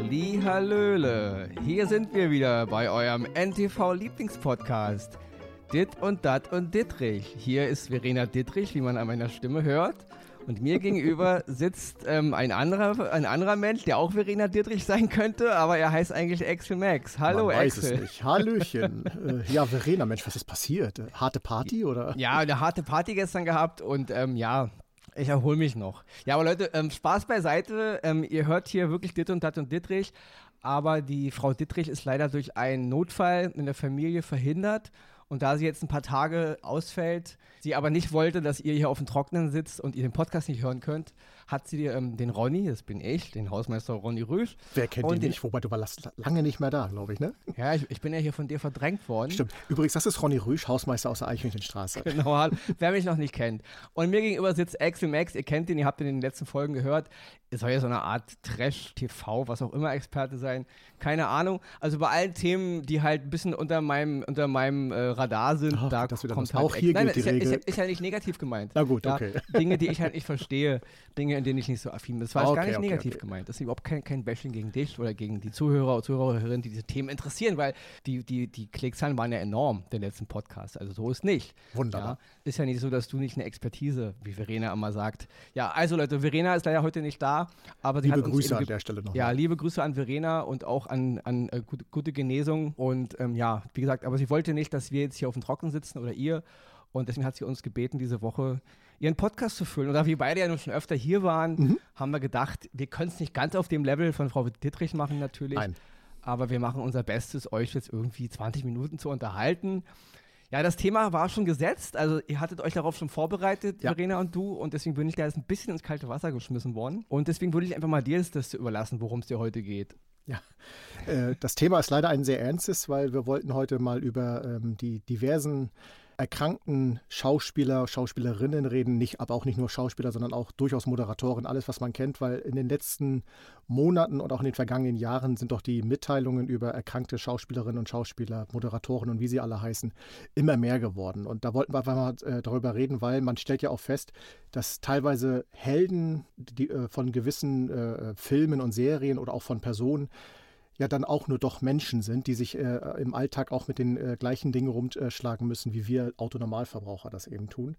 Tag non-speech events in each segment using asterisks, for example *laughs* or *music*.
Halli, Hallöle. Hier sind wir wieder bei eurem NTV Lieblingspodcast. Dit und Dat und Dittrich. Hier ist Verena Dittrich, wie man an meiner Stimme hört. Und mir gegenüber *laughs* sitzt ähm, ein, anderer, ein anderer Mensch, der auch Verena Dittrich sein könnte, aber er heißt eigentlich Axel Max. Hallo Man weiß Axel. es nicht. Hallöchen. *laughs* äh, ja, Verena, Mensch, was ist passiert? Äh, Harte Party oder? Ja, eine harte Party gestern gehabt und ähm, ja, ich erhole mich noch. Ja, aber Leute, ähm, Spaß beiseite. Ähm, ihr hört hier wirklich Dit und Dat und Dittrich. Aber die Frau Dittrich ist leider durch einen Notfall in der Familie verhindert. Und da sie jetzt ein paar Tage ausfällt, sie aber nicht wollte, dass ihr hier auf dem Trocknen sitzt und ihr den Podcast nicht hören könnt, hat sie ähm, den Ronny, das bin ich, den Hausmeister Ronny Rüsch. Wer kennt und ihn den, nicht? Wobei du warst lange nicht mehr da, glaube ich, ne? Ja, ich, ich, bin ja hier von dir verdrängt worden. Stimmt. Übrigens, das ist Ronny Rüsch, Hausmeister aus der Eichhörnchenstraße. *laughs* Genau, wer mich noch nicht kennt. Und mir gegenüber sitzt Axel Max, ihr kennt ihn, ihr habt ihn in den letzten Folgen gehört. Es soll ja so eine Art Trash-TV, was auch immer Experte sein. Keine Ahnung. Also bei allen Themen, die halt ein bisschen unter meinem, unter meinem äh, Radar sind, Ach, da kommt halt Auch hier Nein, gilt die ist, ja, ist, ja, Regel. ist ja nicht negativ gemeint. Na gut, okay. Dinge, die ich halt *laughs* nicht verstehe, Dinge, in denen ich nicht so affin bin. Das war jetzt gar Okay, nicht okay, negativ okay. gemeint. Das ist überhaupt kein, kein Bashing gegen dich oder gegen die Zuhörer oder Zuhörerinnen, die diese Themen interessieren, weil die, die, die Klickzahlen waren ja enorm, den letzten Podcast. Also so ist nicht. Wunderbar. Ja, ist ja nicht so, dass du nicht eine Expertise, wie Verena immer sagt. Ja, also Leute, Verena ist leider heute nicht da, aber sie Liebe hat uns Grüße an der Stelle noch. Ja, liebe Grüße an Verena und auch an, an äh, gute, gute Genesung. Und ähm, ja, wie gesagt, aber sie wollte nicht, dass wir jetzt hier auf dem Trocken sitzen oder ihr. Und deswegen hat sie uns gebeten, diese Woche ihren Podcast zu füllen. Und da wir beide ja nun schon öfter hier waren, Mhm. haben wir gedacht, wir können es nicht ganz auf dem Level von Frau Dittrich machen natürlich. Nein. Aber wir machen unser Bestes, euch jetzt irgendwie 20 Minuten zu unterhalten. Ja, das Thema war schon gesetzt. Also ihr hattet euch darauf schon vorbereitet, Ja. Verena und du. Und deswegen bin ich da jetzt ein bisschen ins kalte Wasser geschmissen worden. Und deswegen würde ich einfach mal dir das, das überlassen, worum es dir heute geht. Ja. Äh, Das Thema ist leider ein sehr ernstes, weil wir wollten heute mal über ähm, die diversen erkrankten Schauspieler, Schauspielerinnen reden, nicht, aber auch nicht nur Schauspieler, sondern auch durchaus Moderatoren, alles, was man kennt, weil in den letzten Monaten und auch in den vergangenen Jahren sind doch die Mitteilungen über erkrankte Schauspielerinnen und Schauspieler, Moderatoren und wie sie alle heißen, immer mehr geworden. Und da wollten wir einfach mal äh, darüber reden, weil man stellt ja auch fest, dass teilweise Helden die, äh, von gewissen äh, Filmen und Serien oder auch von Personen ja dann auch nur doch Menschen sind, die sich äh, im Alltag auch mit den äh, gleichen Dingen rumschlagen müssen, wie wir Autonormalverbraucher das eben tun.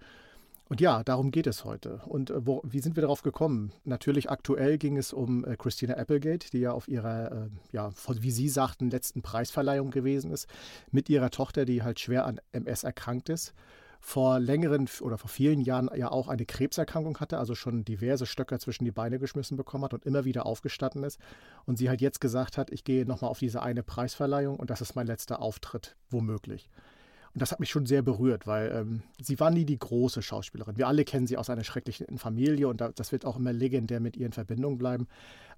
Und ja, darum geht es heute. Und äh, wo, wie sind wir darauf gekommen? Natürlich aktuell ging es um äh, Christina Applegate, die ja auf ihrer, äh, ja, von- wie Sie sagten, letzten Preisverleihung gewesen ist, mit ihrer Tochter, die halt schwer an MS erkrankt ist vor längeren oder vor vielen Jahren ja auch eine Krebserkrankung hatte, also schon diverse Stöcker zwischen die Beine geschmissen bekommen hat und immer wieder aufgestanden ist. Und sie halt jetzt gesagt hat, ich gehe nochmal auf diese eine Preisverleihung und das ist mein letzter Auftritt, womöglich. Und das hat mich schon sehr berührt, weil ähm, sie war nie die große Schauspielerin. Wir alle kennen sie aus einer schrecklichen Familie und da, das wird auch immer legendär mit ihr in Verbindung bleiben.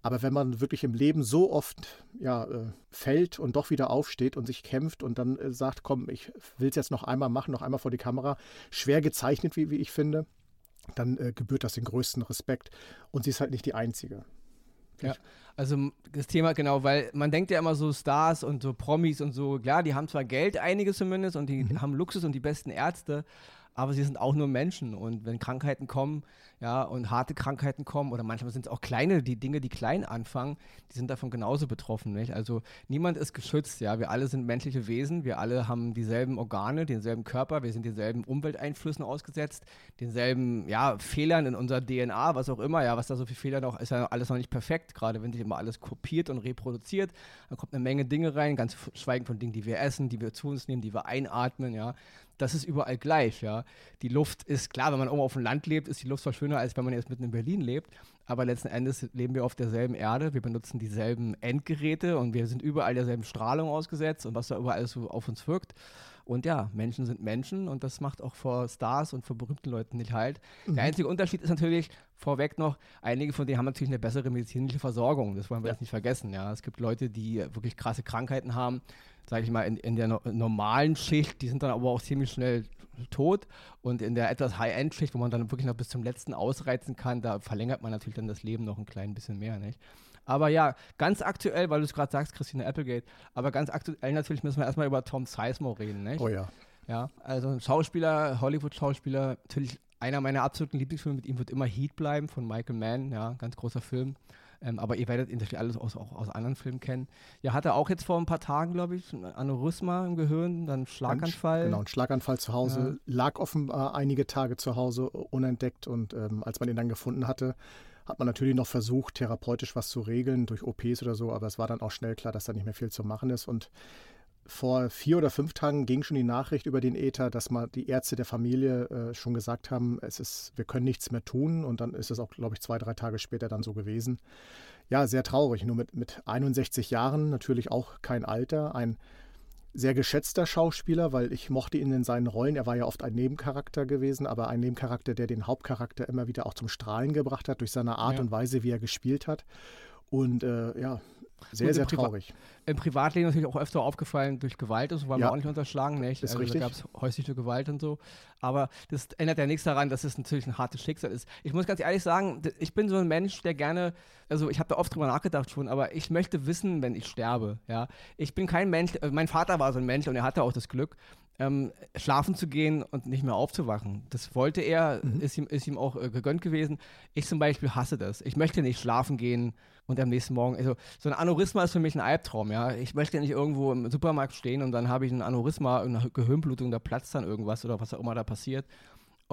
Aber wenn man wirklich im Leben so oft ja, äh, fällt und doch wieder aufsteht und sich kämpft und dann äh, sagt, komm, ich will es jetzt noch einmal machen, noch einmal vor die Kamera, schwer gezeichnet, wie, wie ich finde, dann äh, gebührt das den größten Respekt. Und sie ist halt nicht die Einzige. Ja, also das Thema genau, weil man denkt ja immer so Stars und so Promis und so, klar, die haben zwar Geld, einige zumindest, und die haben Luxus und die besten Ärzte, aber sie sind auch nur Menschen. Und wenn Krankheiten kommen, ja, und harte Krankheiten kommen oder manchmal sind es auch kleine, die Dinge, die klein anfangen, die sind davon genauso betroffen, nicht? Also niemand ist geschützt, ja, wir alle sind menschliche Wesen, wir alle haben dieselben Organe, denselben Körper, wir sind denselben Umwelteinflüssen ausgesetzt, denselben, ja, Fehlern in unserer DNA, was auch immer, ja, was da so viele Fehler noch, ist ja alles noch nicht perfekt, gerade wenn sich immer alles kopiert und reproduziert, dann kommt eine Menge Dinge rein, ganz schweigen von Dingen, die wir essen, die wir zu uns nehmen, die wir einatmen, ja, das ist überall gleich, ja. Die Luft ist, klar, wenn man oben auf dem Land lebt, ist die Luft zwar schöner, als wenn man jetzt mitten in Berlin lebt, aber letzten Endes leben wir auf derselben Erde, wir benutzen dieselben Endgeräte und wir sind überall derselben Strahlung ausgesetzt und was da überall so auf uns wirkt. Und ja, Menschen sind Menschen und das macht auch vor Stars und vor berühmten Leuten nicht halt. Der einzige Unterschied ist natürlich vorweg noch, einige von denen haben natürlich eine bessere medizinische Versorgung. Das wollen wir Ja. jetzt nicht vergessen. Ja, es gibt Leute, die wirklich krasse Krankheiten haben, sage ich mal, in, in der no normalen Schicht, die sind dann aber auch ziemlich schnell tot. Und in der etwas High-End-Schicht, wo man dann wirklich noch bis zum letzten ausreizen kann, da verlängert man natürlich dann das Leben noch ein klein bisschen mehr, nicht? Aber ja, ganz aktuell, weil du es gerade sagst, Christina Applegate, aber ganz aktuell natürlich müssen wir erstmal über Tom Sizemore reden, nicht? Oh ja. Ja, also ein Schauspieler, Hollywood-Schauspieler, natürlich einer meiner absoluten Lieblingsfilme mit ihm wird immer Heat bleiben von Michael Mann, ja, ganz großer Film. Ähm, aber ihr werdet ihn natürlich alles aus, auch aus anderen Filmen kennen. Ja, hatte auch jetzt vor ein paar Tagen, glaube ich, ein Aneurysma im Gehirn, dann Schlaganfall. Genau, ein Schlaganfall zu Hause. Ja. Lag offenbar einige Tage zu Hause unentdeckt und ähm, als man ihn dann gefunden hatte, hat man natürlich noch versucht, therapeutisch was zu regeln durch OPs oder so, aber es war dann auch schnell klar, dass da nicht mehr viel zu machen ist. Und vor vier oder fünf Tagen ging schon die Nachricht über den Äther, dass mal die Ärzte der Familie äh, schon gesagt haben, es ist, wir können nichts mehr tun. Und dann ist es auch, glaube ich, zwei, drei Tage später dann so gewesen. Ja, sehr traurig. Nur mit, mit 61 Jahren natürlich auch kein Alter. Ein sehr geschätzter Schauspieler, weil ich mochte ihn in seinen Rollen. Er war ja oft ein Nebencharakter gewesen, aber ein Nebencharakter, der den Hauptcharakter immer wieder auch zum Strahlen gebracht hat durch seine Art ja. und Weise, wie er gespielt hat. Und äh, ja, sehr, Gut, sehr traurig. Priva Im Privatleben natürlich auch öfter aufgefallen durch Gewalt und so, wollen ja. wir auch nicht unterschlagen, nicht? Ist also, richtig. Da gab es häusliche Gewalt und so. Aber das ändert ja nichts daran, dass es natürlich ein hartes Schicksal ist. Ich muss ganz ehrlich sagen, ich bin so ein Mensch, der gerne, also ich habe da oft drüber nachgedacht schon, aber ich möchte wissen, wenn ich sterbe. Ja? Ich bin kein Mensch, äh, mein Vater war so ein Mensch und er hatte auch das Glück, ähm, schlafen zu gehen und nicht mehr aufzuwachen. Das wollte er, mhm. ist, ihm, ist ihm auch äh, gegönnt gewesen. Ich zum Beispiel hasse das. Ich möchte nicht schlafen gehen und am nächsten Morgen, also so ein Aneurysma ist für mich ein Albtraum, ja. Ich möchte nicht irgendwo im Supermarkt stehen und dann habe ich ein Aneurysma, eine Gehirnblutung, da platzt dann irgendwas oder was auch immer da passiert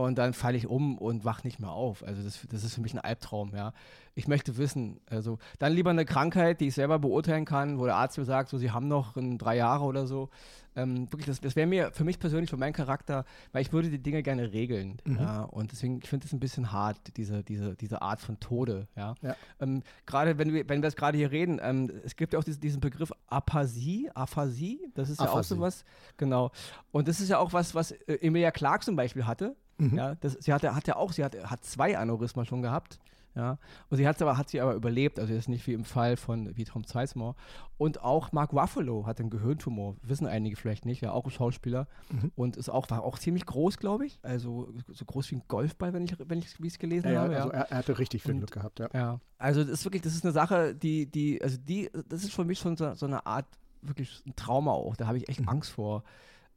und dann falle ich um und wach nicht mehr auf. Also das, das ist für mich ein Albtraum, ja. Ich möchte wissen, also dann lieber eine Krankheit, die ich selber beurteilen kann, wo der Arzt mir sagt, so sie haben noch in drei Jahre oder so. Ähm, wirklich, das, das wäre mir für mich persönlich, für meinen Charakter, weil ich würde die Dinge gerne regeln. Mhm. Ja, und deswegen, ich finde es ein bisschen hart, diese, diese, diese Art von Tode, ja. ja. Ähm, gerade wenn wir, wenn wir es gerade hier reden, ähm, es gibt ja auch diesen, diesen Begriff Aphasie, Aphasie, das ist Aphasie. ja auch sowas, genau. Und das ist ja auch was, was äh, Emilia Clark zum Beispiel hatte. Mhm. Ja, das, sie hatte, hat ja auch, sie hat, hat zwei Aneurysma schon gehabt. Ja, und sie hat aber, hat sie aber überlebt, also ist nicht wie im Fall von wie Tom Sizemore. Und auch Mark Ruffalo hat einen Gehirntumor, wissen einige vielleicht nicht, ja, auch ein Schauspieler. Mhm. Und ist auch, war auch ziemlich groß, glaube ich. Also so groß wie ein Golfball, wenn ich, wenn ich es gelesen ja, habe. Ja, also er, er, hatte richtig viel und, Glück gehabt, ja. Ja, also das ist wirklich, das ist eine Sache, die, die, also die, das ist für mich schon so, so eine Art, wirklich ein Trauma auch. Da habe ich echt mhm. Angst vor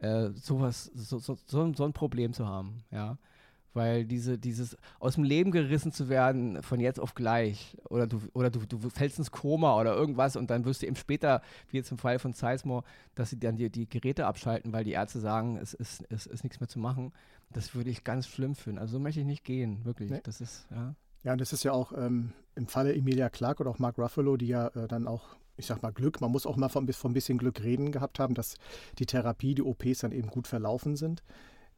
äh, sowas, so, so, so, so, ein Problem zu haben, ja. Weil diese, dieses aus dem Leben gerissen zu werden von jetzt auf gleich oder du, oder du, du fällst ins Koma oder irgendwas und dann wirst du eben später, wie jetzt im Fall von Sizemore, dass sie dann die, die Geräte abschalten, weil die Ärzte sagen, es ist, es ist nichts mehr zu machen. Das würde ich ganz schlimm finden. Also so möchte ich nicht gehen, wirklich. Nee. Das ist, ja. Ja, und das ist ja auch ähm, im Falle Emilia Clark oder auch Mark Ruffalo, die ja äh, dann auch ich sag mal Glück, man muss auch mal von, von ein bisschen Glück reden gehabt haben, dass die Therapie, die OPs dann eben gut verlaufen sind.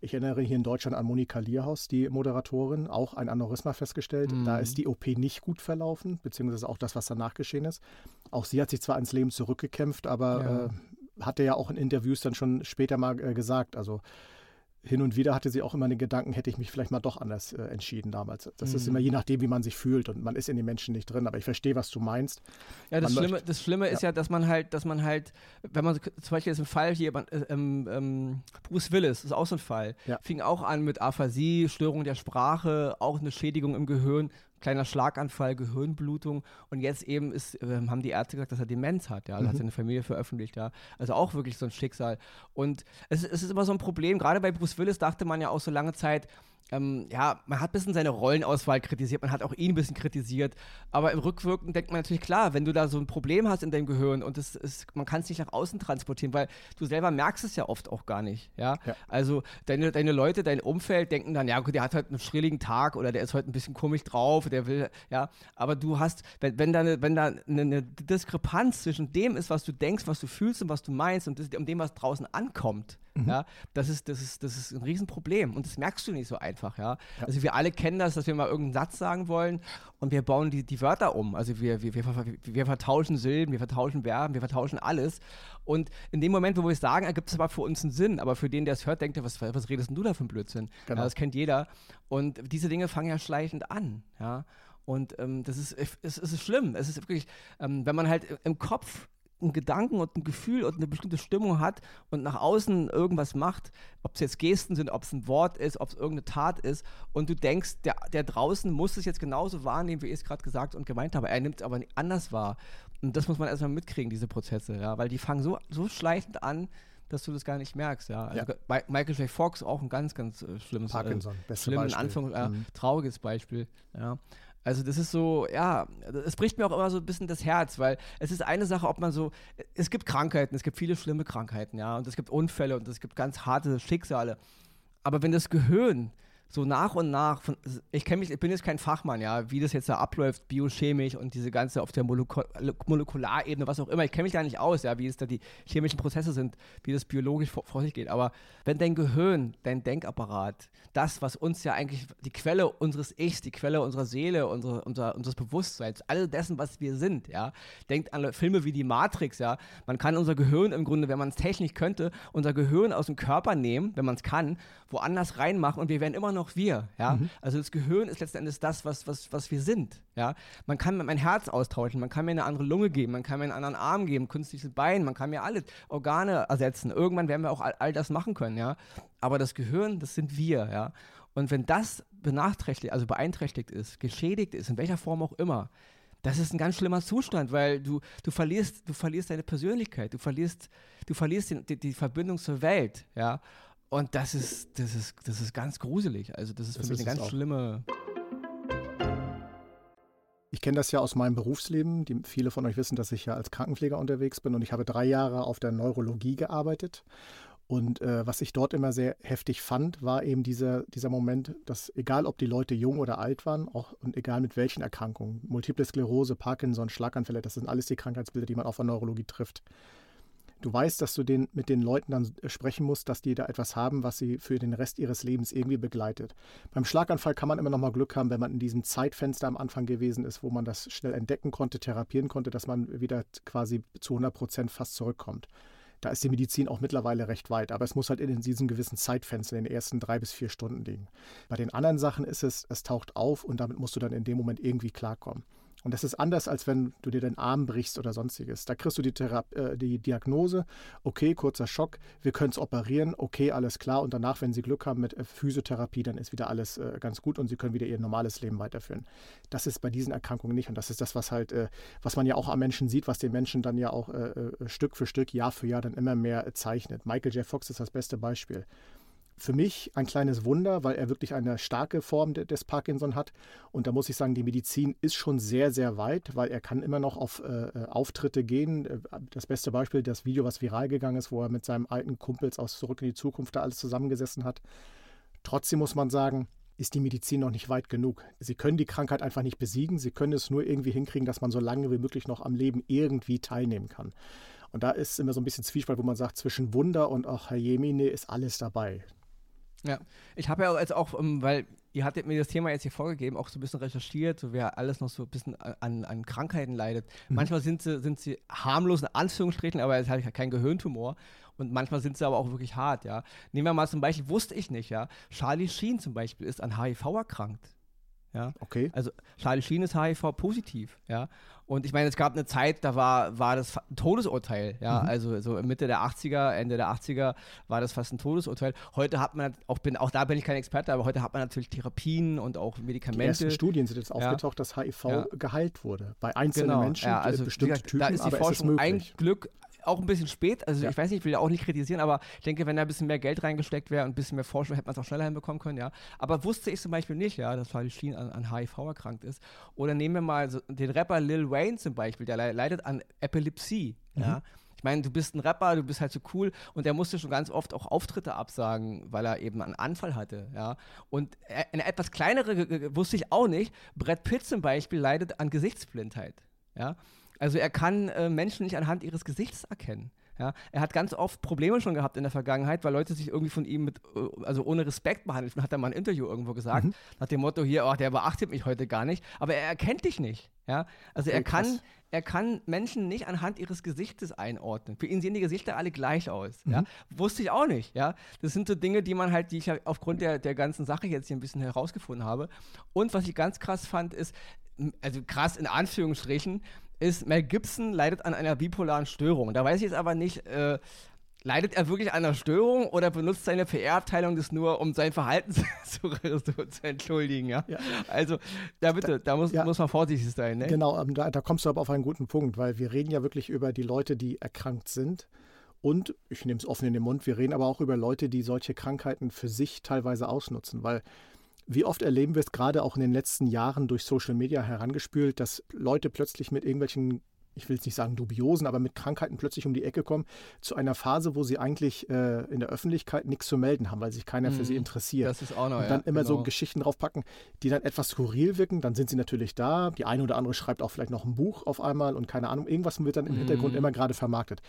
Ich erinnere hier in Deutschland an Monika Lierhaus, die Moderatorin, auch ein Aneurysma festgestellt. Mhm. Da ist die OP nicht gut verlaufen, beziehungsweise auch das, was danach geschehen ist. Auch sie hat sich zwar ins Leben zurückgekämpft, aber ja. äh, hatte ja auch in Interviews dann schon später mal äh, gesagt, also hin und wieder hatte sie auch immer den Gedanken, hätte ich mich vielleicht mal doch anders äh, entschieden damals. Das mhm. ist immer je nachdem, wie man sich fühlt und man ist in den Menschen nicht drin. Aber ich verstehe, was du meinst. Ja, das Schlimme, das Schlimme ja. ist ja, dass man halt, dass man halt, wenn man zum Beispiel jetzt im Fall hier, äh, ähm, ähm, Bruce Willis ist auch so ein Fall, ja. fing auch an mit Aphasie, Störung der Sprache, auch eine Schädigung im Gehirn kleiner Schlaganfall, Gehirnblutung und jetzt eben ist, äh, haben die Ärzte gesagt, dass er Demenz hat, ja, also mhm. hat seine Familie veröffentlicht, ja, also auch wirklich so ein Schicksal. Und es, es ist immer so ein Problem, gerade bei Bruce Willis dachte man ja auch so lange Zeit, ähm, ja, man hat ein bisschen seine Rollenauswahl kritisiert, man hat auch ihn ein bisschen kritisiert, aber im Rückwirken denkt man natürlich, klar, wenn du da so ein Problem hast in deinem Gehirn und das ist, man kann es nicht nach außen transportieren, weil du selber merkst es ja oft auch gar nicht, ja. ja. Also deine, deine Leute, dein Umfeld denken dann, ja, gut, der hat halt einen schrilligen Tag oder der ist heute ein bisschen komisch drauf, der will, ja, aber du hast, wenn, wenn da, eine, wenn da eine, eine Diskrepanz zwischen dem ist, was du denkst, was du fühlst und was du meinst und das, um dem, was draußen ankommt, Mhm. Ja, das ist, das, ist, das ist ein Riesenproblem und das merkst du nicht so einfach, ja? ja. Also wir alle kennen das, dass wir mal irgendeinen Satz sagen wollen und wir bauen die, die Wörter um. Also wir, wir, wir, wir vertauschen Silben, wir vertauschen Verben, wir vertauschen alles. Und in dem Moment, wo wir es sagen, ergibt es aber für uns einen Sinn. Aber für den, der es hört, denkt er, was, was redest denn du da für einen Blödsinn? Genau. Ja, das kennt jeder. Und diese Dinge fangen ja schleichend an, ja. Und ähm, das ist, es, es ist schlimm. Es ist wirklich, ähm, wenn man halt im Kopf einen Gedanken und ein Gefühl und eine bestimmte Stimmung hat und nach außen irgendwas macht, ob es jetzt Gesten sind, ob es ein Wort ist, ob es irgendeine Tat ist und du denkst, der, der draußen muss es jetzt genauso wahrnehmen, wie ich es gerade gesagt und gemeint habe. Er nimmt es aber anders wahr. Und das muss man erstmal mitkriegen, diese Prozesse, ja, weil die fangen so, so schleichend an, dass du das gar nicht merkst, ja. Also ja. Michael J. Fox auch ein ganz, ganz äh, schlimmes, Parkinson, äh, schlimmes, Anfang, äh, mhm. trauriges Beispiel, ja. Also das ist so, ja, es bricht mir auch immer so ein bisschen das Herz, weil es ist eine Sache, ob man so, es gibt Krankheiten, es gibt viele schlimme Krankheiten, ja, und es gibt Unfälle und es gibt ganz harte Schicksale. Aber wenn das Gehirn so nach und nach, von, ich kenne mich, ich bin jetzt kein Fachmann, ja, wie das jetzt da abläuft, biochemisch und diese ganze auf der Molekul Molekularebene, was auch immer, ich kenne mich da nicht aus, ja, wie es da die chemischen Prozesse sind, wie das biologisch vor, vor, sich geht. Aber wenn dein Gehirn, dein Denkapparat, das, was uns ja eigentlich die Quelle unseres Ichs, die Quelle unserer Seele, unsere, unser, unseres Bewusstseins, all dessen, was wir sind, ja, denkt an Filme wie die Matrix, ja, man kann unser Gehirn im Grunde, wenn man es technisch könnte, unser Gehirn aus dem Körper nehmen, wenn man es kann, woanders reinmachen und wir werden immer noch wir, ja. Mhm. Also das Gehirn ist letzten Endes das, was, was, was wir sind, ja. Man kann mein Herz austauschen, man kann mir eine andere Lunge geben, man kann mir einen anderen Arm geben, künstliches Bein, man kann mir alle Organe ersetzen. Irgendwann werden wir auch all, all das machen können, ja. Aber das Gehirn, das sind wir, ja. Und wenn das benachträchtigt, also beeinträchtigt ist, geschädigt ist, in welcher Form auch immer, das ist ein ganz schlimmer Zustand, weil du, du verlierst, du verlierst deine Persönlichkeit, du verlierst, du verlierst die, die, die Verbindung zur Welt, ja. Und das ist, das ist, das ist ganz gruselig. Also das ist das für mich eine ganz auch. schlimme. Ich kenne das ja aus meinem Berufsleben. Die, viele von euch wissen, dass ich ja als Krankenpfleger unterwegs bin und ich habe drei Jahre auf der Neurologie gearbeitet. Und äh, was ich dort immer sehr heftig fand, war eben dieser, dieser Moment, dass egal ob die Leute jung oder alt waren, auch und egal mit welchen Erkrankungen, Multiple Sklerose, Parkinson, Schlaganfälle, das sind alles die Krankheitsbilder, die man auf der Neurologie trifft du weißt, dass du den, mit den Leuten dann sprechen musst, dass die da etwas haben, was sie für den Rest ihres Lebens irgendwie begleitet. Beim Schlaganfall kann man immer noch mal Glück haben, wenn man in diesem Zeitfenster am Anfang gewesen ist, wo man das schnell entdecken konnte, therapieren konnte, dass man wieder quasi zu 100 Prozent fast zurückkommt. Da ist die Medizin auch mittlerweile recht weit, aber es muss halt in diesem gewissen Zeitfenster in den ersten drei bis vier Stunden liegen. Bei den anderen Sachen ist es, es taucht auf und damit musst du dann in dem Moment irgendwie klarkommen. Und das ist anders, als wenn du dir den Arm brichst oder sonstiges. Da kriegst du die, Thera äh, die Diagnose, okay, kurzer Schock, wir können es operieren, okay, alles klar. Und danach, wenn sie Glück haben mit äh, Physiotherapie, dann ist wieder alles äh, ganz gut und sie können wieder ihr normales Leben weiterführen. Das ist bei diesen Erkrankungen nicht. Und das ist das, was halt, äh, was man ja auch am Menschen sieht, was den Menschen dann ja auch äh, äh, Stück für Stück, Jahr für Jahr dann immer mehr zeichnet. Michael J. Fox ist das beste Beispiel für mich ein kleines Wunder, weil er wirklich eine starke Form des Parkinson hat. Und da muss ich sagen, die Medizin ist schon sehr, sehr weit, weil er kann immer noch auf äh, äh Auftritte gehen. Äh, das beste Beispiel, das Video, was viral gegangen ist, wo er mit seinem alten Kumpels aus Zurück in die Zukunft da alles zusammengesessen hat. Trotzdem muss man sagen, ist die Medizin noch nicht weit genug. Sie können die Krankheit einfach nicht besiegen. Sie können es nur irgendwie hinkriegen, dass man so lange wie möglich noch am Leben irgendwie teilnehmen kann. Und da ist immer so ein bisschen Zwiespalt, wo man sagt, zwischen Wunder und ach, Herr Jemine ist alles dabei. Ja, ich habe ja jetzt auch, um, ähm, weil ihr hattet mir das Thema jetzt hier vorgegeben, auch so ein bisschen recherchiert, so wer alles noch so ein bisschen an, an Krankheiten leidet. Mhm. Manchmal sind sie, sind sie harmlos in Anführungsstrichen, aber es halt kein Gehirntumor. Und manchmal sind sie aber auch wirklich hart, ja. Nehmen wir mal zum Beispiel, wusste ich nicht, ja. Charlie Sheen zum Beispiel ist an HIV erkrankt. Ja. Okay. Also Charlie Sheen ist HIV-positiv, ja. Und ich meine, es gab eine Zeit, da war, war das ein Todesurteil, ja. Mhm. Also so Mitte der 80er, Ende der 80er war das fast ein Todesurteil. Heute hat man auch, bin, auch da bin ich kein Experte, aber heute hat man natürlich Therapien und auch Medikamente. Die ersten Studien sind jetzt ja. aufgetaucht, dass HIV ja. geheilt wurde. Bei einzelnen genau. Menschen, ja, also, bestimmte gesagt, Typen, da ist die Forschung ein Glück auch ein bisschen spät. Also ja. ich weiß nicht, ich will auch nicht kritisieren, aber ich denke, wenn da ein bisschen mehr Geld reingesteckt wäre und ein bisschen mehr Forschung, hätte man es auch schneller hinbekommen können, ja. Aber wusste ich zum Beispiel nicht, ja, dass Charlie Sheen an, an HIV erkrankt ist. Oder nehmen wir mal so den Rapper Lil Wayne zum Beispiel, der leidet an Epilepsie, mhm. ja. Ich meine, du bist ein Rapper, du bist halt so cool und der musste schon ganz oft auch Auftritte absagen, weil er eben einen Anfall hatte, ja. Und eine etwas kleinere wusste ich auch nicht. Brad Pitt zum Beispiel leidet an Gesichtsblindheit, ja. Also er kann äh, Menschen nicht anhand ihres Gesichts erkennen. Ja, er hat ganz oft Probleme schon gehabt in der Vergangenheit, weil Leute sich irgendwie von ihm mit, äh, also ohne Respekt behandelt. Hat er mal ein Interview irgendwo gesagt, mhm. nach dem Motto hier, oh, der beachtet mich heute gar nicht, aber er erkennt dich nicht. Ja, also okay, er kann, er kann Menschen nicht anhand ihres Gesichtes einordnen. Für ihn sehen die Gesichter alle gleich aus. Mhm. Ja, wusste ich auch nicht. Ja, das sind so Dinge, die man halt, die ich aufgrund der, der ganzen Sache jetzt hier ein bisschen herausgefunden habe. Und was ich ganz krass fand, ist, also krass in Anführungsstrichen, ist, Mel Gibson leidet an einer bipolaren Störung. Da weiß ich jetzt aber nicht, äh, leidet er wirklich an einer Störung oder benutzt seine PR-Abteilung das nur, um sein Verhalten *laughs* zu, zu, entschuldigen? Ja? ja? Also, da bitte, da muss, ja. muss man vorsichtig sein. Ne? Genau, ähm, da, da kommst du aber auf einen guten Punkt, weil wir reden ja wirklich über die Leute, die erkrankt sind. Und ich nehme es offen in den Mund, wir reden aber auch über Leute, die solche Krankheiten für sich teilweise ausnutzen, weil Wie oft erleben wir es gerade auch in den letzten Jahren durch Social Media herangespült, dass Leute plötzlich mit irgendwelchen ich will jetzt nicht sagen dubiosen, aber mit Krankheiten plötzlich um die Ecke kommen, zu einer Phase, wo sie eigentlich äh, in der Öffentlichkeit nichts zu melden haben, weil sich keiner für sie mhm. interessiert. Das ist auch noch, Und dann ja, immer genau. so Geschichten draufpacken, die dann etwas skurril wirken, dann sind sie natürlich da. Die eine oder andere schreibt auch vielleicht noch ein Buch auf einmal und keine Ahnung, irgendwas wird dann im mhm. Hintergrund immer gerade vermarktet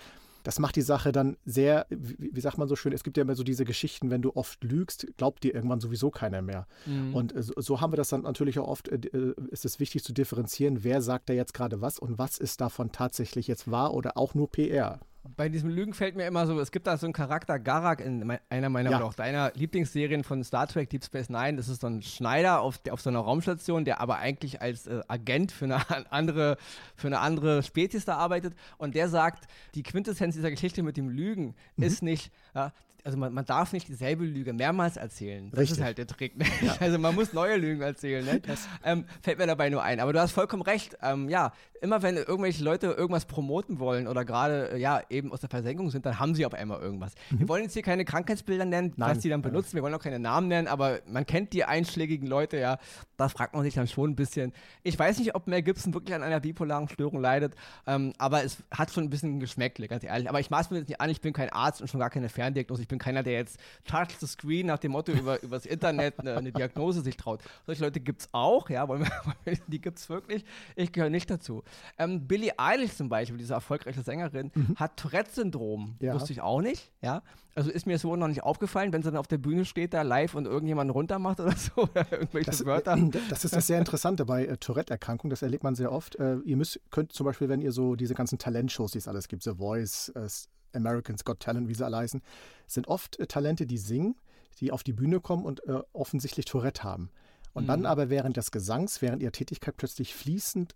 das macht die Sache dann sehr, wie, wie, sagt man so schön, es gibt ja immer so diese Geschichten, wenn du oft lügst, glaubt dir irgendwann sowieso keiner mehr. Mhm. Und äh, so, so, haben wir das dann natürlich auch oft, äh, äh, ist es wichtig zu differenzieren, wer sagt da jetzt gerade was und was ist davon tatsächlich jetzt wahr oder auch nur PR bei diesem Lügen fällt mir immer so, es gibt da so einen Charakter, Garak, in einer meiner ja. oder auch deiner Lieblingsserien von Star Trek Deep Space Nine. Das ist so ein Schneider auf, auf so einer Raumstation, der aber eigentlich als äh, Agent für eine andere, für eine andere Spezies da arbeitet. Und der sagt, die Quintessenz dieser Geschichte mit dem Lügen mhm. ist nicht, ja, also man, man, darf nicht dieselbe Lüge mehrmals erzählen. Das Richtig. ist halt der Trick. Ne? Ja. *laughs* Also man muss neue Lügen erzählen. Ne? Ähm, fällt mir dabei nur ein. Aber du hast vollkommen recht. Ähm, ja, immer wenn irgendwelche Leute irgendwas promoten wollen oder gerade äh, ja eben aus der Versenkung sind, dann haben sie auf einmal irgendwas. Mhm. Wir wollen jetzt hier keine Krankheitsbilder nennen, Nein. was die dann benutzen. Wir wollen auch keine Namen nennen, aber man kennt die einschlägigen Leute, ja. Da fragt man sich dann schon ein bisschen. Ich weiß nicht, ob Mel Gibson wirklich an einer bipolaren Störung leidet, ähm, aber es hat schon ein bisschen Geschmäckle, ganz ehrlich. Aber ich maß mir das nicht an, ich bin kein Arzt und schon gar keine Ferndiagnose. Ich bin keiner, der jetzt touch the screen nach dem Motto über *laughs* das Internet eine, eine, Diagnose sich traut. Solche Leute gibt es auch, ja, wollen wir, *laughs* die gibt es wirklich. Ich gehöre nicht dazu. Ähm, Billie Eilish zum Beispiel, diese erfolgreiche Sängerin, mhm. hat Tourette-Syndrom. Ja. Wusste ich auch nicht, ja. Also ist mir so noch nicht aufgefallen, wenn sie dann auf der Bühne steht, da live und irgendjemanden runtermacht oder *laughs* so, oder irgendwelche das, Wörter. *laughs* Das ist das sehr Interessante bei äh, Tourette-Erkrankungen, das erlebt man sehr oft. Äh, ihr müsst, könnt zum Beispiel, wenn ihr so diese ganzen Talentshows, die es alles gibt, The Voice, äh, Americans Got Talent, wie sie alle heißen, sind oft äh, Talente, die singen, die auf die Bühne kommen und äh, offensichtlich Tourette haben. Und mhm. dann aber während des Gesangs, während ihrer Tätigkeit plötzlich fließend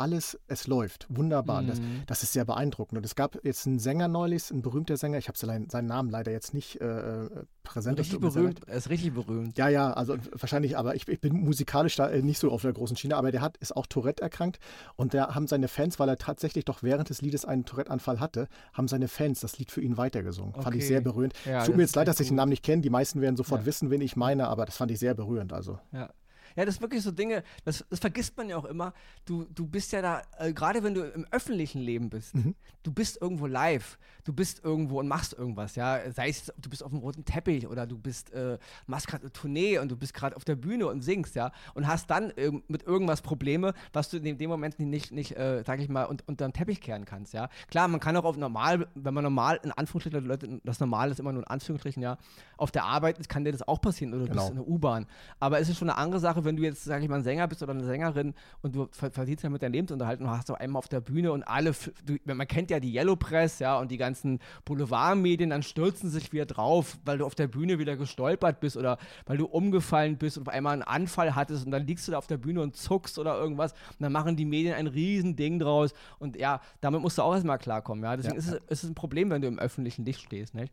alles, es läuft. Wunderbar. Mhm. Das, das, ist sehr beeindruckend. Und es gab jetzt einen Sänger neulich, ein berühmter Sänger, ich habe seinen Namen leider jetzt nicht äh, äh präsent. Richtig berühmt, er ist richtig berühmt. Ja, ja, also wahrscheinlich, aber ich, ich bin musikalisch da äh, nicht so auf der großen Schiene, aber der hat, ist auch Tourette erkrankt und da haben seine Fans, weil er tatsächlich doch während des Liedes einen Tourette-Anfall hatte, haben seine Fans das Lied für ihn weitergesungen. Okay. Fand ich sehr berührend. Ja, Tut mir jetzt leid, dass ich den Namen nicht kenne. Die meisten werden sofort ja. wissen, wen ich meine, aber das fand ich sehr berührend. Also. Ja. Ja, das ist wirklich so Dinge, das, das vergisst man ja auch immer. Du, du bist ja da, äh, gerade wenn du im öffentlichen Leben bist, mhm. du bist irgendwo live, du bist irgendwo und machst irgendwas, ja. Sei es, du bist auf dem roten Teppich oder du bist, äh, machst gerade eine Tournee und du bist gerade auf der Bühne und singst, ja, und hast dann äh, mit irgendwas Probleme, was du in dem Moment nicht, nicht äh, sag ich mal, un unter den Teppich kehren kannst, ja. Klar, man kann auch auf normal, wenn man normal, in Anführungsstrichen, Leute, das Normal ist immer nur in Anführungsstrichen, ja, auf der Arbeit kann dir das auch passieren oder du genau. bist in der U-Bahn. Aber es ist schon eine andere Sache, wenn du jetzt, sag ich mal, ein Sänger bist oder eine Sängerin und du verdienst ja mit deinem Lebensunterhalt und hast auf einmal auf der Bühne und alle, du, man kennt ja die Yellow Press, ja, und die ganzen Boulevardmedien, dann stürzen sich wieder drauf, weil du auf der Bühne wieder gestolpert bist oder weil du umgefallen bist und auf einmal einen Anfall hattest und dann liegst du da auf der Bühne und zuckst oder irgendwas und dann machen die Medien ein riesen Ding draus und ja, damit musst du auch erstmal klarkommen, ja. Deswegen ja, ist, es, ist es ein Problem, wenn du im öffentlichen Licht stehst, nicht?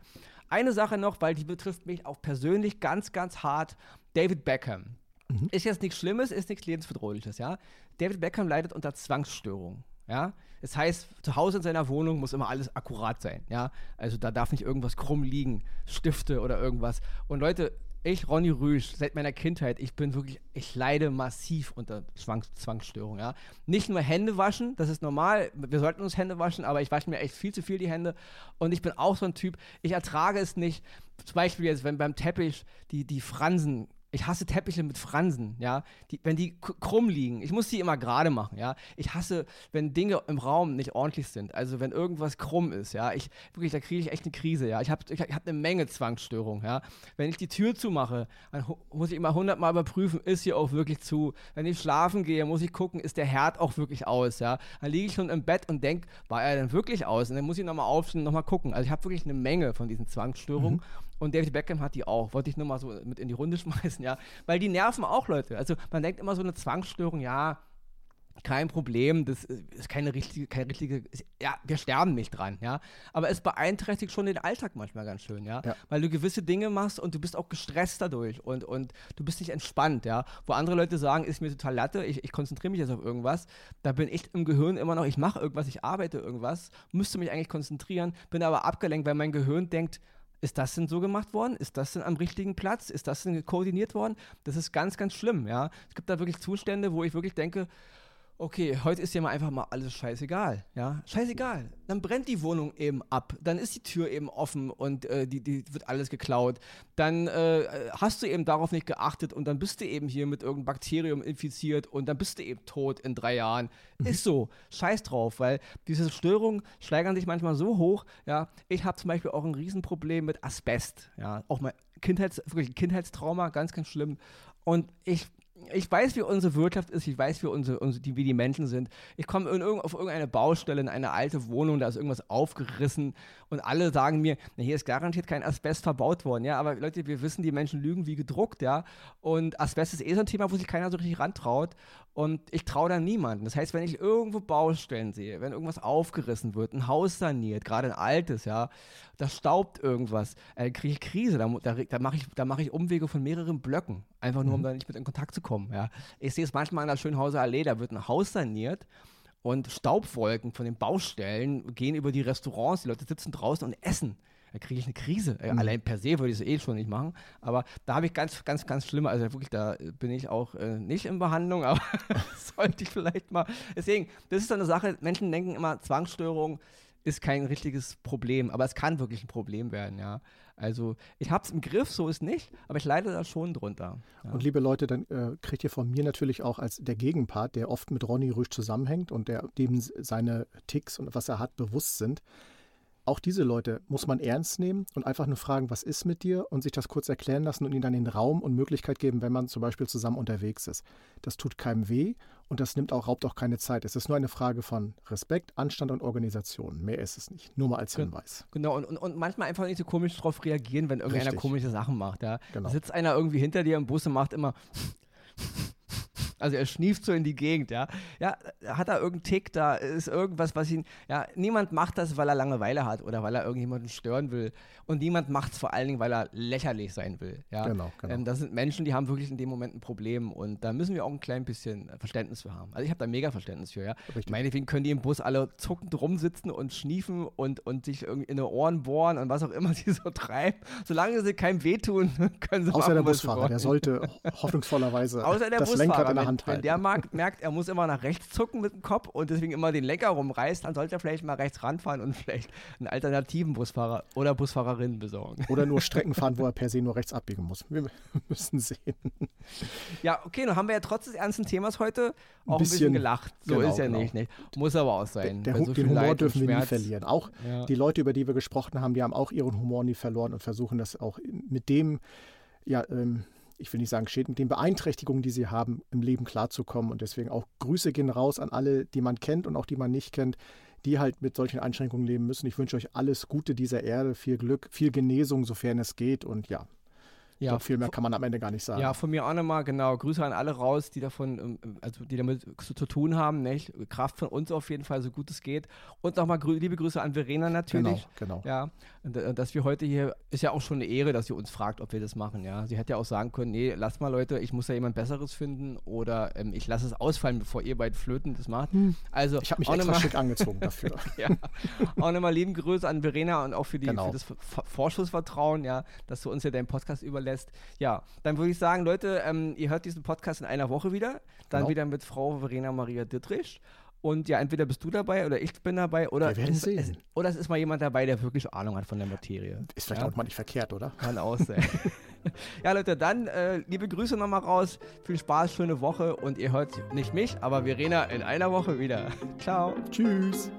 Eine Sache noch, weil die betrifft mich auch persönlich ganz, ganz hart. David Beckham. Mhm. Ist jetzt nichts Schlimmes, ist nichts Lebensbedrohliches, ja. David Beckham leidet unter Zwangsstörungen. Ja, das heißt, zu Hause in seiner Wohnung muss immer alles akkurat sein. Ja, also da darf nicht irgendwas krumm liegen, Stifte oder irgendwas. Und Leute, ich, Ronny Rüsch, seit meiner Kindheit, ich bin wirklich, ich leide massiv unter Zwangs Zwangsstörungen. Ja? Nicht nur Hände waschen, das ist normal, wir sollten uns Hände waschen, aber ich wasche mir echt viel zu viel die Hände. Und ich bin auch so ein Typ, ich ertrage es nicht, zum Beispiel jetzt, wenn beim Teppich die, die Fransen ich hasse Teppiche mit Fransen, ja. Die, wenn die krumm liegen, ich muss die immer gerade machen, ja. Ich hasse, wenn Dinge im Raum nicht ordentlich sind. Also wenn irgendwas krumm ist, ja. Ich wirklich, da kriege ich echt eine Krise, ja. Ich habe ich hab eine Menge Zwangsstörungen, ja. Wenn ich die Tür zumache, dann muss ich immer hundertmal überprüfen, ist sie auch wirklich zu. Wenn ich schlafen gehe, muss ich gucken, ist der Herd auch wirklich aus, ja. Dann liege ich schon im Bett und denke, war er denn wirklich aus? Und dann muss ich nochmal aufstehen und nochmal gucken. Also ich habe wirklich eine Menge von diesen Zwangsstörungen. Mhm. Und David Beckham hat die auch. Wollte ich nur mal so mit in die Runde *laughs* schmeißen, ja. Weil die nerven auch Leute. Also man denkt immer so eine Zwangsstörung, ja, kein Problem, das ist keine richtige, keine richtige, ja, wir sterben nicht dran, ja. Aber es beeinträchtigt schon den Alltag manchmal ganz schön, ja? ja. Weil du gewisse Dinge machst und du bist auch gestresst dadurch und, und du bist nicht entspannt, ja. Wo andere Leute sagen, ist mir total Latte, ich, ich konzentriere mich jetzt auf irgendwas, da bin ich im Gehirn immer noch, ich mache irgendwas, ich arbeite irgendwas, müsste mich eigentlich konzentrieren, bin aber abgelenkt, weil mein Gehirn denkt, Ist das denn so gemacht worden? Ist das denn am richtigen Platz? Ist das denn koordiniert worden? Das ist ganz, ganz schlimm, ja. Es gibt da wirklich Zustände, wo ich wirklich denke, okay, heute ist ja mal einfach mal alles scheißegal, ja, scheißegal. Dann brennt die Wohnung eben ab, dann ist die Tür eben offen und äh, die, die wird alles geklaut. Dann äh, hast du eben darauf nicht geachtet und dann bist du eben hier mit irgendeinem Bakterium infiziert und dann bist du eben tot in drei Jahren. Mhm. Ist so, scheiß drauf, weil diese Störungen steigern sich manchmal so hoch, ja. Ich habe zum Beispiel auch ein Riesenproblem mit Asbest, ja, auch mein Kindheits, wirklich Kindheitstrauma, ganz, ganz schlimm. Und ich ich weiß, wie unsere Wirtschaft ist, ich weiß, wie, unsere, unsere die, wie die Menschen sind. Ich komme in auf irgendeine Baustelle, in eine alte Wohnung, da ist irgendwas aufgerissen und alle sagen mir, na, hier ist garantiert kein Asbest verbaut worden. Ja, aber Leute, wir wissen, die Menschen lügen wie gedruckt, ja. Und Asbest ist eh so ein Thema, wo sich keiner so richtig rantraut. Und ich traue da niemanden. Das heißt, wenn ich irgendwo Baustellen sehe, wenn irgendwas aufgerissen wird, ein Haus saniert, gerade ein altes, ja, da staubt irgendwas, äh, kriege ich Krise. Da, da, da mache ich, mach ich Umwege von mehreren Blöcken, einfach nur, um mhm. da nicht mit in Kontakt zu kommen. Ja. Ich sehe es manchmal an der Schönhauser Allee, da wird ein Haus saniert und Staubwolken von den Baustellen gehen über die Restaurants, die Leute sitzen draußen und essen da kriege ich eine Krise. Mhm. Allein per se würde ich es eh schon nicht machen. Aber da habe ich ganz, ganz, ganz schlimme, also wirklich, da bin ich auch äh, nicht in Behandlung, *laughs* aber sollte ich vielleicht mal. Deswegen, das ist so eine Sache, Menschen denken immer, Zwangsstörung ist kein richtiges Problem, aber es kann wirklich ein Problem werden, ja. Also ich habe es im Griff, so ist nicht, aber ich leide da schon drunter. Ja. Und liebe Leute, dann äh, kriegt ihr von mir natürlich auch als der Gegenpart, der oft mit Ronny Rüsch zusammenhängt und der dem seine Ticks und was er hat bewusst sind, auch diese Leute muss man ernst nehmen und einfach nur fragen, was ist mit dir und sich das kurz erklären lassen und ihnen dann den Raum und Möglichkeit geben, wenn man zum Beispiel zusammen unterwegs ist. Das tut keinem weh und das nimmt auch, raubt auch keine Zeit. Es ist nur eine Frage von Respekt, Anstand und Organisation. Mehr ist es nicht. Nur mal als Hinweis. Genau, und, und, und manchmal einfach nicht so komisch drauf reagieren, wenn irgendeiner Richtig. komische Sachen macht. Ja? Genau. Da sitzt einer irgendwie hinter dir im Bus und macht immer *laughs* also er schnieft so in die Gegend, ja. Ja, hat er irgendeinen Tick, da ist irgendwas, was ihn, ja, niemand macht das, weil er Langeweile hat oder weil er irgendjemanden stören will. Und niemand macht es vor allen Dingen, weil er lächerlich sein will, ja. Genau, genau. Ähm, das sind Menschen, die haben wirklich in dem Moment ein Problem und da müssen wir auch ein klein bisschen Verständnis für haben. Also ich habe da mega Verständnis für, ja. Richtig. Meinetwegen können die im Bus alle zuckend rumsitzen und schniefen und, und sich irgendwie in die Ohren bohren und was auch immer *laughs* sie so treiben. Solange sie keinem wehtun, *laughs* können sie Außer machen, der Busfahrer, der sollte *laughs* hoffnungsvollerweise Außer der das Busfahrer, Lenkrad in der Hand halten. Wenn der mag, merkt, er muss immer nach rechts zucken mit dem Kopf und deswegen immer den Lenker rumreißt, dann sollte er vielleicht mal rechts ranfahren und vielleicht einen alternativen Busfahrer oder Busfahrerin besorgen. Oder nur *laughs* Strecken fahren, wo er per se nur rechts abbiegen muss. Wir *laughs* müssen sehen. Ja, okay, dann haben wir ja trotz des ernsten Themas heute auch ein bisschen, ein bisschen gelacht. So genau, ist ja genau. nicht, nicht. Muss aber auch sein. Der, der so den Humor Leid dürfen wir nie verlieren. Auch ja. die Leute, über die wir gesprochen haben, die haben auch ihren Humor nie verloren und versuchen das auch mit dem ja, ähm, ich will nicht sagen Schäden, mit den Beeinträchtigungen, die sie haben, im Leben klarzukommen. Und deswegen auch Grüße gehen raus an alle, die man kennt und auch die man nicht kennt, die halt mit solchen Einschränkungen leben müssen. Ich wünsche euch alles Gute dieser Erde, viel Glück, viel Genesung, sofern es geht. Und ja, ja, glaube, viel mehr kann man am Ende gar nicht sagen. Ja, von mir auch nochmal, genau. Grüße an alle raus, die davon, ähm, also die damit zu, zu tun haben. Nicht? Kraft von uns auf jeden Fall, so gut es geht. Und nochmal grü liebe Grüße an Verena natürlich. Genau, genau. Ja, und, äh, dass wir heute hier, ist ja auch schon eine Ehre, dass sie uns fragt, ob wir das machen. Ja, sie hätte ja auch sagen können, nee, lass mal Leute, ich muss ja jemand Besseres finden oder ähm, ich lasse es ausfallen, bevor ihr beide Flöten das macht. Hm. Also, ich habe mich extra mal, schick angezogen dafür. *laughs* ja, auch nochmal lieben Grüße an Verena und auch für, die, genau. für das Vorschussvertrauen, ja, dass du uns ja deinen Podcast überlässt. Ja, dann würde ich sagen, Leute, ähm, ihr hört diesen Podcast in einer Woche wieder. Dann genau. wieder mit Frau Verena Maria Dittrich. Und ja, entweder bist du dabei oder ich bin dabei oder, Wir werden es, sehen. Es, oder es ist mal jemand dabei, der wirklich Ahnung hat von der Materie. Ist vielleicht ja? auch mal nicht verkehrt, oder? Kann auch sein. *laughs* ja, Leute, dann äh, liebe Grüße nochmal raus. Viel Spaß, schöne Woche und ihr hört nicht mich, aber Verena in einer Woche wieder. *laughs* Ciao. Tschüss.